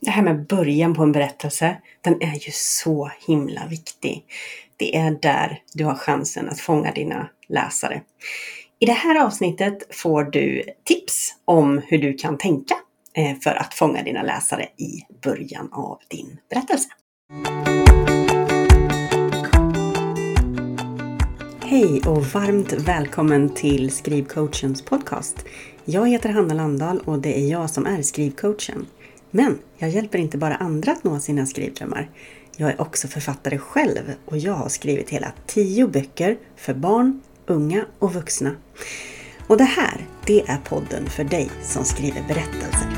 Det här med början på en berättelse, den är ju så himla viktig. Det är där du har chansen att fånga dina läsare. I det här avsnittet får du tips om hur du kan tänka eh, för att fånga dina läsare i början av din berättelse. Hej och varmt välkommen till Skrivcoachens podcast. Jag heter Hanna Landahl och det är jag som är skrivcoachen. Men jag hjälper inte bara andra att nå sina skrivdrömmar. Jag är också författare själv och jag har skrivit hela tio böcker för barn, unga och vuxna. Och det här, det är podden för dig som skriver berättelser.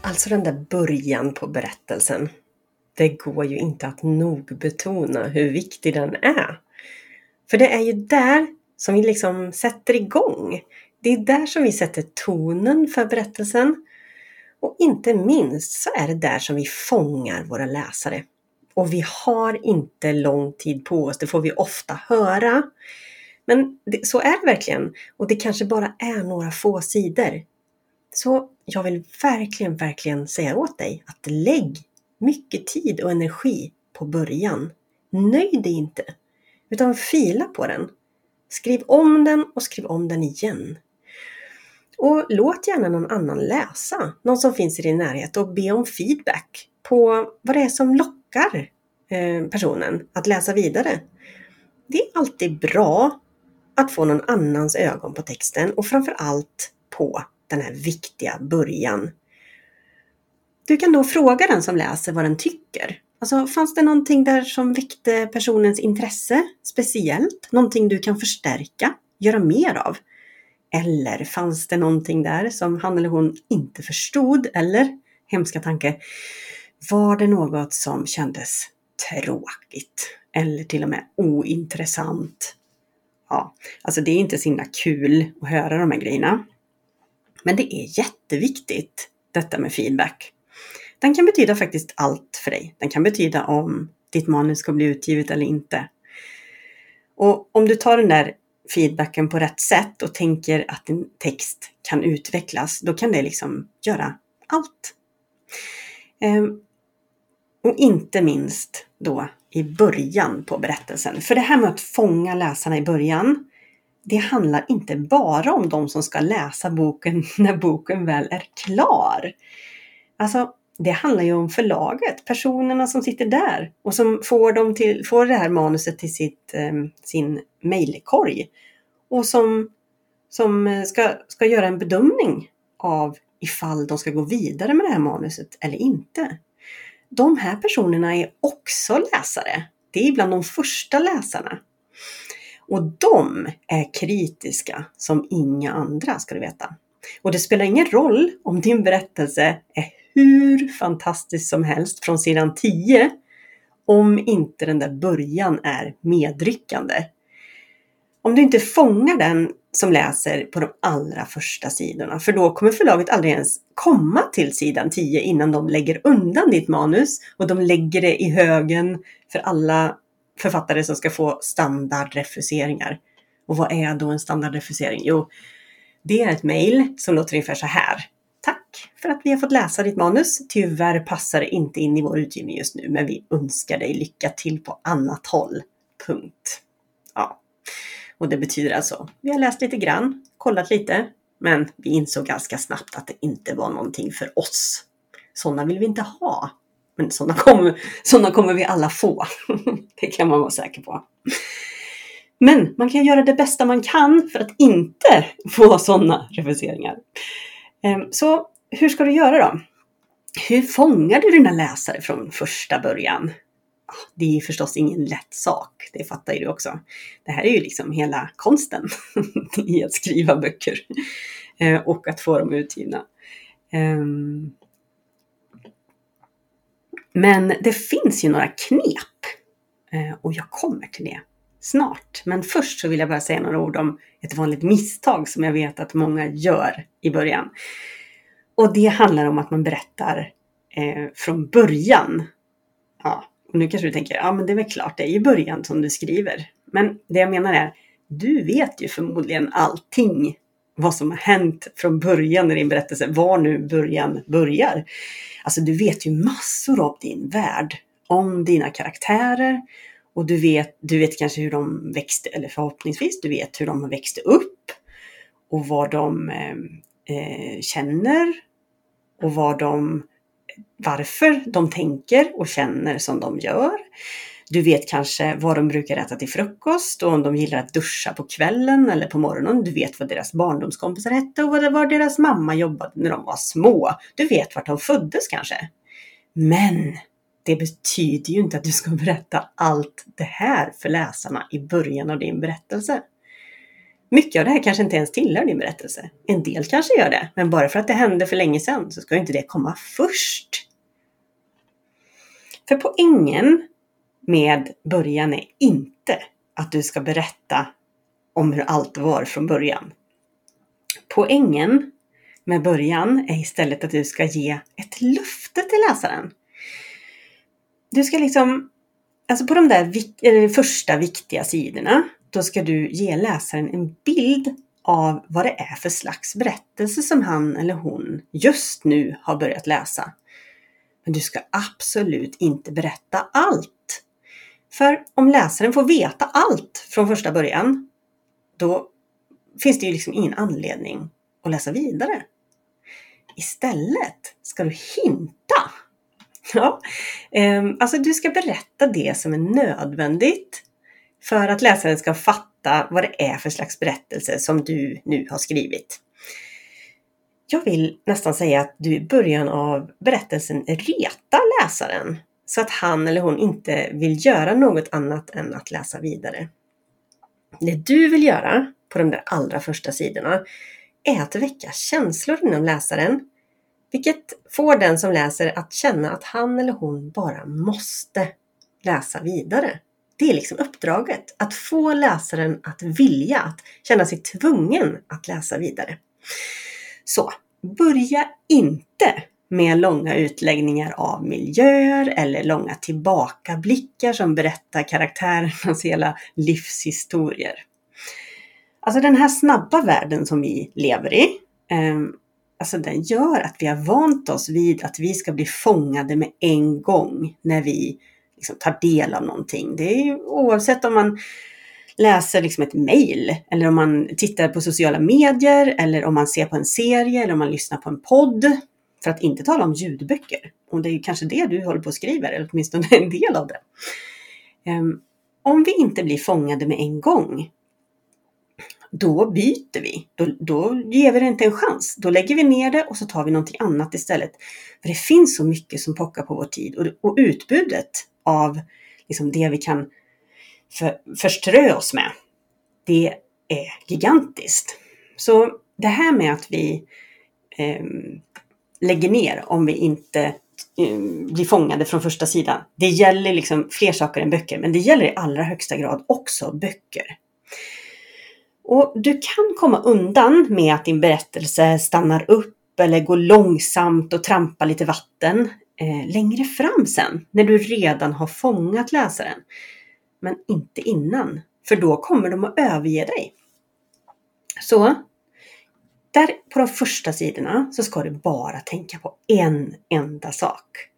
Alltså den där början på berättelsen. Det går ju inte att nog betona hur viktig den är. För det är ju där som vi liksom sätter igång. Det är där som vi sätter tonen för berättelsen. Och inte minst så är det där som vi fångar våra läsare. Och vi har inte lång tid på oss, det får vi ofta höra. Men det, så är det verkligen. Och det kanske bara är några få sidor. Så jag vill verkligen, verkligen säga åt dig att lägg mycket tid och energi på början. Nöj dig inte, utan fila på den. Skriv om den och skriv om den igen. Och låt gärna någon annan läsa, någon som finns i din närhet och be om feedback på vad det är som lockar eh, personen att läsa vidare. Det är alltid bra att få någon annans ögon på texten och framför allt på den här viktiga början. Du kan då fråga den som läser vad den tycker. Alltså, fanns det någonting där som väckte personens intresse speciellt? Någonting du kan förstärka, göra mer av? Eller fanns det någonting där som han eller hon inte förstod? Eller, hemska tanke, var det något som kändes tråkigt? Eller till och med ointressant? Ja, alltså det är inte så himla kul att höra de här grejerna. Men det är jätteviktigt, detta med feedback. Den kan betyda faktiskt allt för dig. Den kan betyda om ditt manus ska bli utgivet eller inte. Och om du tar den där feedbacken på rätt sätt och tänker att din text kan utvecklas, då kan det liksom göra allt. Ehm, och inte minst då i början på berättelsen. För det här med att fånga läsarna i början, det handlar inte bara om de som ska läsa boken när boken väl är klar. Alltså, det handlar ju om förlaget, personerna som sitter där och som får, dem till, får det här manuset till sitt, ehm, sin mejlkorg och som, som eh, ska, ska göra en bedömning av ifall de ska gå vidare med det här manuset eller inte. De här personerna är också läsare. Det är bland de första läsarna. Och de är kritiska som inga andra ska du veta. Och det spelar ingen roll om din berättelse är hur fantastiskt som helst från sidan 10 om inte den där början är medryckande. Om du inte fångar den som läser på de allra första sidorna, för då kommer förlaget aldrig ens komma till sidan 10 innan de lägger undan ditt manus och de lägger det i högen för alla författare som ska få standardrefuseringar. Och vad är då en standardrefusering? Jo, det är ett mejl som låter ungefär så här. Tack för att vi har fått läsa ditt manus. Tyvärr passar det inte in i vår utgivning just nu, men vi önskar dig lycka till på annat håll. Punkt. Ja. Och det betyder alltså, vi har läst lite grann, kollat lite, men vi insåg ganska snabbt att det inte var någonting för oss. Sådana vill vi inte ha. Men sådana kommer, sådana kommer vi alla få. det kan man vara säker på. Men man kan göra det bästa man kan för att inte få sådana refuseringar. Ehm, så hur ska du göra då? Hur fångar du dina läsare från första början? Ah, det är förstås ingen lätt sak, det fattar ju du också. Det här är ju liksom hela konsten i att skriva böcker eh, och att få dem utgivna. Ehm. Men det finns ju några knep eh, och jag kommer till det snart. Men först så vill jag bara säga några ord om ett vanligt misstag som jag vet att många gör i början. Och det handlar om att man berättar eh, från början. Ja, och nu kanske du tänker, ja men det är väl klart, det är ju början som du skriver. Men det jag menar är, du vet ju förmodligen allting vad som har hänt från början i din berättelse, var nu början börjar. Alltså du vet ju massor om din värld, om dina karaktärer och du vet, du vet kanske hur de växte, eller förhoppningsvis du vet hur de växte upp och vad de eh, eh känner och vad de, varför de tänker och känner som de gör. Du vet kanske vad de brukar äta till frukost och om de gillar att duscha på kvällen eller på morgonen. Du vet vad deras barndomskompisar hette och vad deras mamma jobbade när de var små. Du vet vart de föddes kanske. Men det betyder ju inte att du ska berätta allt det här för läsarna i början av din berättelse. Mycket av det här kanske inte ens tillhör din berättelse. En del kanske gör det, men bara för att det hände för länge sedan så ska inte det komma först. För poängen med början är inte att du ska berätta om hur allt var från början. Poängen med början är istället att du ska ge ett löfte till läsaren. Du ska liksom, alltså på de där första viktiga sidorna, då ska du ge läsaren en bild av vad det är för slags berättelse som han eller hon just nu har börjat läsa. Men du ska absolut inte berätta allt. För om läsaren får veta allt från första början, då finns det ju liksom ingen anledning att läsa vidare. Istället ska du hinta. Ja, ehm, alltså du ska berätta det som är nödvändigt för att läsaren ska fatta vad det är för slags berättelse som du nu har skrivit. Jag vill nästan säga att du i början av berättelsen retar läsaren så att han eller hon inte vill göra något annat än att läsa vidare. Det du vill göra på de där allra första sidorna är att väcka känslor inom läsaren, vilket får den som läser att känna att han eller hon bara måste läsa vidare. Det är liksom uppdraget, att få läsaren att vilja, att känna sig tvungen att läsa vidare. Så, börja inte med långa utläggningar av miljöer eller långa tillbakablickar som berättar karaktärernas hela livshistorier. Alltså den här snabba världen som vi lever i, eh, alltså den gör att vi har vant oss vid att vi ska bli fångade med en gång när vi liksom tar del av någonting. Det är oavsett om man läser liksom ett mejl eller om man tittar på sociala medier eller om man ser på en serie eller om man lyssnar på en podd. För att inte tala om ljudböcker. Och det är kanske det du håller på att skriva, eller åtminstone en del av det. Ehm, om vi inte blir fångade med en gång, då byter vi. Då, då ger vi det inte en chans. Då lägger vi ner det och så tar vi någonting annat istället. För det finns så mycket som pockar på vår tid och, och utbudet av liksom det vi kan för, förströ oss med, det är gigantiskt. Så det här med att vi eh, lägger ner om vi inte eh, blir fångade från första sidan. Det gäller liksom fler saker än böcker, men det gäller i allra högsta grad också böcker. Och du kan komma undan med att din berättelse stannar upp eller går långsamt och trampar lite vatten Eh, längre fram sen, när du redan har fångat läsaren. Men inte innan, för då kommer de att överge dig. Så där på de första sidorna så ska du bara tänka på en enda sak.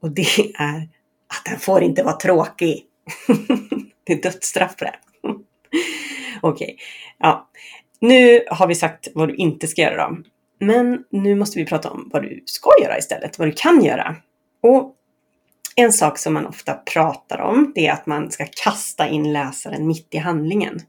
Och det är att den får inte vara tråkig. det är dödsstraff på det. Okej, okay. ja. Nu har vi sagt vad du inte ska göra då. Men nu måste vi prata om vad du ska göra istället, vad du kan göra. Och en sak som man ofta pratar om, det är att man ska kasta in läsaren mitt i handlingen.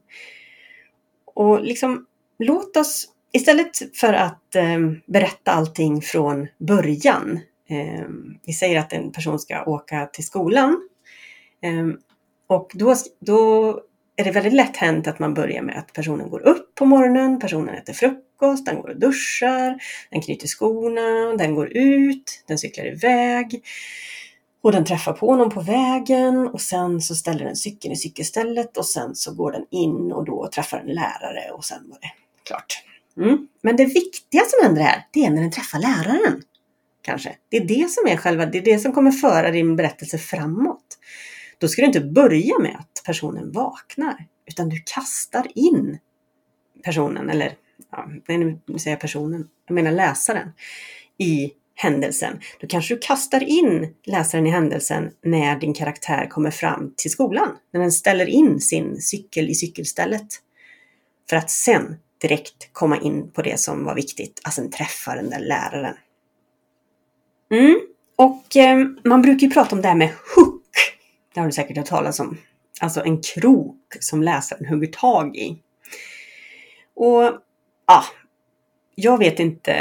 Och liksom, låt oss istället för att eh, berätta allting från början. Eh, vi säger att en person ska åka till skolan. Eh, och då, då är det väldigt lätt hänt att man börjar med att personen går upp på morgonen, personen äter frukost, den går och duschar, den knyter skorna, den går ut, den cyklar iväg. Och den träffar på någon på vägen och sen så ställer den cykeln i cykelstället och sen så går den in och då träffar en lärare och sen var det klart. Mm. Men det viktiga som händer här, det är när den träffar läraren. Kanske. Det är det som är själva, det är det som kommer föra din berättelse framåt. Då ska du inte börja med att personen vaknar, utan du kastar in personen, eller ja, nu säger jag personen, jag menar läsaren, i händelsen. Då kanske du kastar in läsaren i händelsen när din karaktär kommer fram till skolan. När den ställer in sin cykel i cykelstället. För att sen direkt komma in på det som var viktigt, alltså sen träffa den där läraren. Mm. Och eh, man brukar ju prata om det här med hook. Det har du säkert hört talas om. Alltså en krok som läsaren hugger tag i. Och ja, jag vet inte,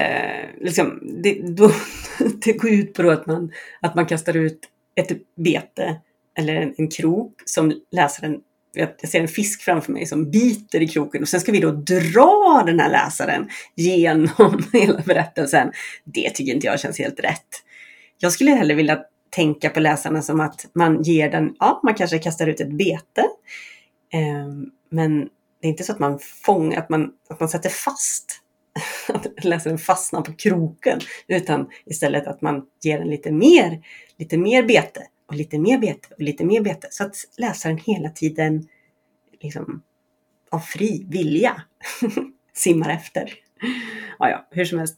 liksom, det, då, det går ut på att man, att man kastar ut ett bete eller en, en krok som läsaren jag ser en fisk framför mig som biter i kroken och sen ska vi då dra den här läsaren genom hela berättelsen. Det tycker inte jag känns helt rätt. Jag skulle hellre vilja tänka på läsarna som att man ger den, ja, man kanske kastar ut ett bete. Eh, men det är inte så att man fångar, att man, att man sätter fast att läsaren fastnar på kroken, utan istället att man ger den lite mer, lite mer bete och lite mer bete och lite mer bete så att läsaren hela tiden liksom av fri vilja simmar efter. Ja, ja, hur som helst.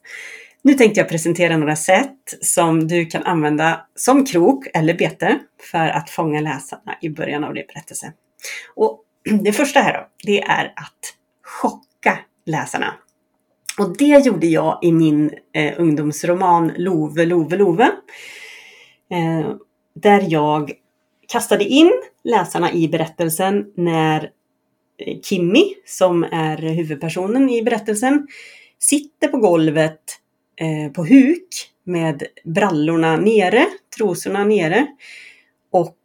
Nu tänkte jag presentera några sätt som du kan använda som krok eller bete för att fånga läsarna i början av din berättelse. Och det första här då, det är att chocka läsarna. Och det gjorde jag i min eh, ungdomsroman Love, Love, Love. Eh, där jag kastade in läsarna i berättelsen när eh, Kimmy, som är huvudpersonen i berättelsen, sitter på golvet eh, på huk med brallorna nere, trosorna nere och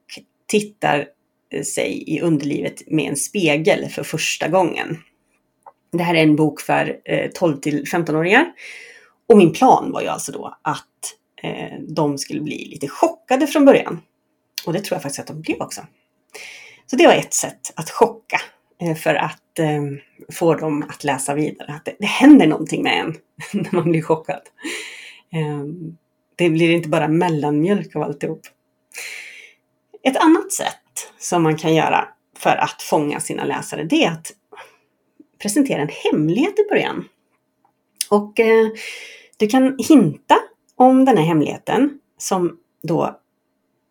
tittar eh, sig i underlivet med en spegel för första gången. Det här är en bok för eh, 12 till 15-åringar. Och min plan var ju alltså då att eh, de skulle bli lite chockade från början. Och det tror jag faktiskt att de blev också. Så det var ett sätt att chocka Eh, för att eh, få dem att läsa vidare. Att det, det händer någonting med en när man blir chockad. Eh, det blir inte bara mellanmjölk av alltihop. Ett annat sätt som man kan göra för att fånga sina läsare, det är att presentera en hemlighet i början. Och eh, du kan hinta om den här hemligheten som då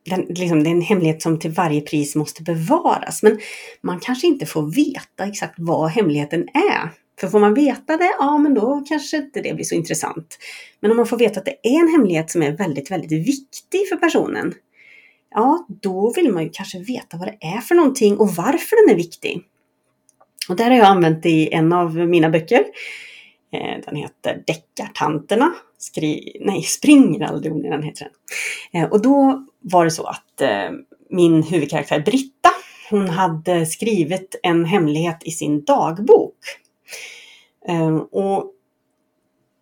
den, liksom, det är en hemlighet som till varje pris måste bevaras. Men man kanske inte får veta exakt vad hemligheten är. För får man veta det, ja men då kanske inte det blir så intressant. Men om man får veta att det är en hemlighet som är väldigt, väldigt viktig för personen. Ja, då vill man ju kanske veta vad det är för någonting och varför den är viktig. Och där har jag använt i en av mina böcker. Eh, den heter Deckartanterna. Skri nej, Springer aldrig onödan heter den. Eh, och då var det så att eh, min huvudkaraktär Britta, hon hade skrivit en hemlighet i sin dagbok. Och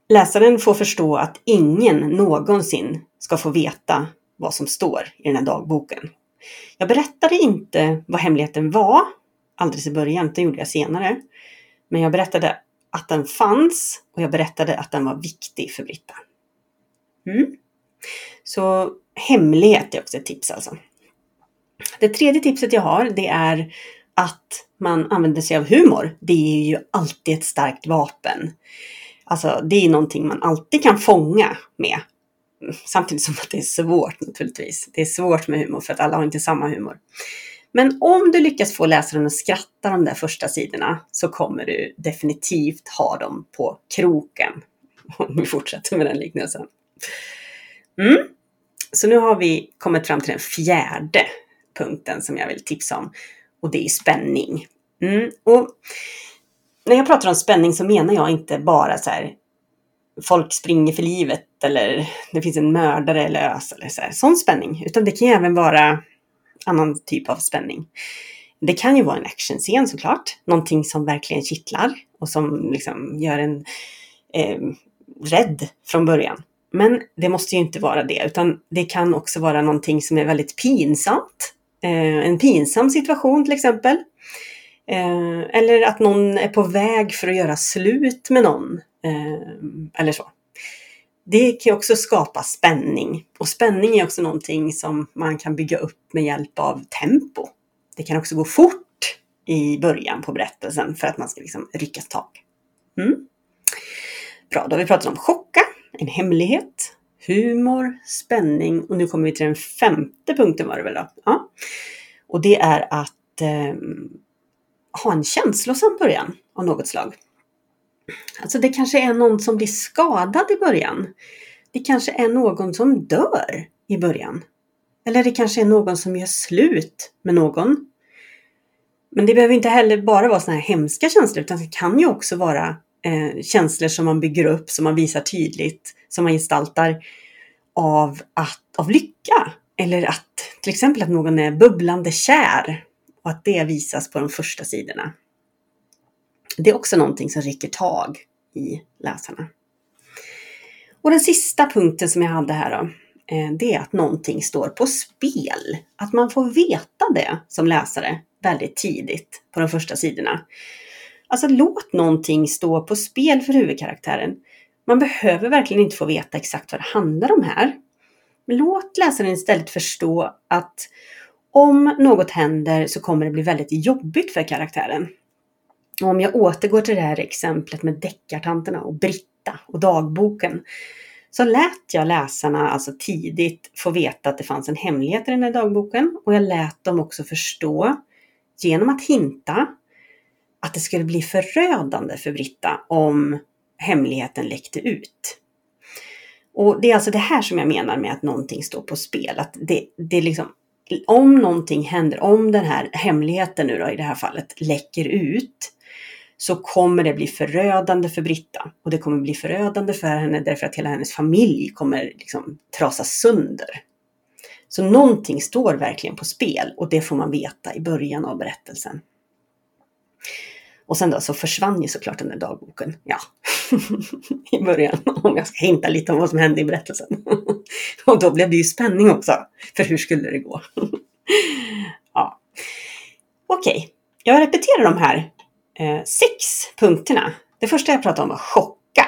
läsaren får förstå att ingen någonsin ska få veta vad som står i den här dagboken. Jag berättade inte vad hemligheten var alldeles i början, det gjorde jag senare. Men jag berättade att den fanns och jag berättade att den var viktig för Britta. Mm. Så hemlighet är också ett tips alltså. Det tredje tipset jag har det är att man använder sig av humor. Det är ju alltid ett starkt vapen. Alltså det är någonting man alltid kan fånga med. Samtidigt som att det är svårt naturligtvis. Det är svårt med humor för att alla har inte samma humor. Men om du lyckas få läsaren att skratta de där första sidorna så kommer du definitivt ha dem på kroken. Om vi fortsätter med den liknelsen. Mm. Så nu har vi kommit fram till den fjärde punkten som jag vill tipsa om. Och det är spänning. Mm. Och när jag pratar om spänning så menar jag inte bara så här folk springer för livet eller det finns en mördare eller ös eller så här, sån spänning. Utan det kan även vara annan typ av spänning. Det kan ju vara en actionscen såklart, någonting som verkligen kittlar och som liksom gör en eh, rädd från början. Men det måste ju inte vara det, utan det kan också vara någonting som är väldigt pinsamt. Eh, en pinsam situation till exempel. Eh, eller att någon är på väg för att göra slut med någon. Eh, eller så det kan också skapa spänning. Och spänning är också någonting som man kan bygga upp med hjälp av tempo. Det kan också gå fort i början på berättelsen för att man ska liksom ryckas tag. Mm. Bra, då har vi pratat om chocka, en hemlighet, humor, spänning och nu kommer vi till den femte punkten var det väl då? Ja. Och det är att eh, ha en känslosam början av något slag. Alltså det kanske är någon som blir skadad i början. Det kanske är någon som dör i början. Eller det kanske är någon som gör slut med någon. Men det behöver inte heller bara vara sådana här hemska känslor utan det kan ju också vara eh, känslor som man bygger upp, som man visar tydligt, som man gestaltar av, att, av lycka. Eller att till exempel att någon är bubblande kär och att det visas på de första sidorna. Det är också någonting som rycker tag i läsarna. Och den sista punkten som jag hade här då, eh, det är att någonting står på spel. Att man får veta det som läsare väldigt tidigt på de första sidorna. Alltså låt någonting stå på spel för huvudkaraktären. Man behöver verkligen inte få veta exakt vad det handlar om här. Men låt läsaren istället förstå att om något händer så kommer det bli väldigt jobbigt för karaktären. Och om jag återgår till det här exemplet med deckartanterna och Britta och dagboken så lät jag läsarna alltså tidigt få veta att det fanns en hemlighet i den här dagboken och jag lät dem också förstå genom att hinta att det skulle bli förödande för Britta om hemligheten läckte ut. Och det är alltså det här som jag menar med att någonting står på spel. Att det, det liksom, om någonting händer, om den här hemligheten nu då i det här fallet läcker ut, så kommer det bli förödande för Britta. Och det kommer bli förödande för henne därför att hela hennes familj kommer liksom trasas sönder. Så någonting står verkligen på spel och det får man veta i början av berättelsen. Och sen då så försvann ju såklart den där dagboken. Ja, i början. Om jag ska hinta lite om vad som hände i berättelsen. och då blev det ju spänning också. För hur skulle det gå? ja. Okej, okay. jag repeterar de här eh, sex punkterna. Det första jag pratade om var chocka.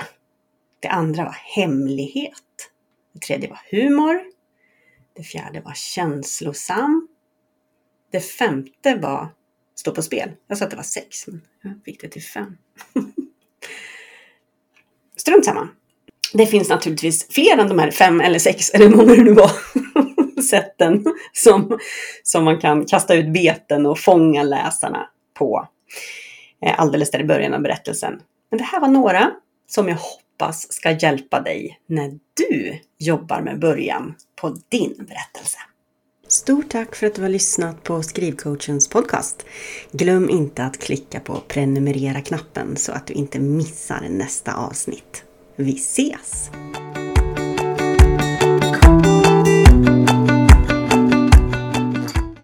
Det andra var hemlighet. Det tredje var humor. Det fjärde var känslosam. Det femte var stå på spel. Jag sa att det var sex, men jag fick det till fem. Strunt samma. Det finns naturligtvis fler än de här fem eller sex, eller hur många det nu var, sätten som, som man kan kasta ut beten och fånga läsarna på. Eh, alldeles där i början av berättelsen. Men det här var några som jag hoppas ska hjälpa dig när du jobbar med början på din berättelse. Stort tack för att du har lyssnat på Skrivcoachens podcast. Glöm inte att klicka på prenumerera-knappen så att du inte missar nästa avsnitt. Vi ses!